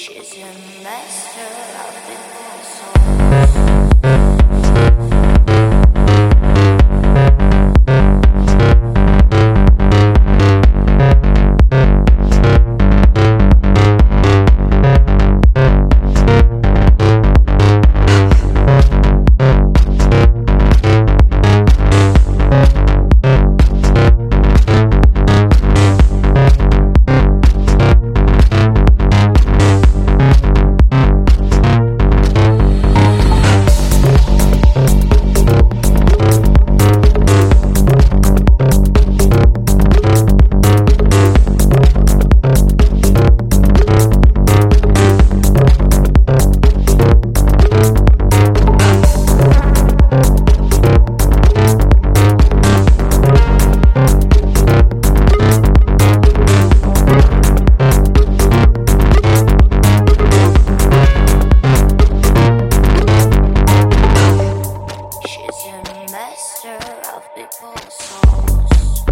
She's a master. of people's souls.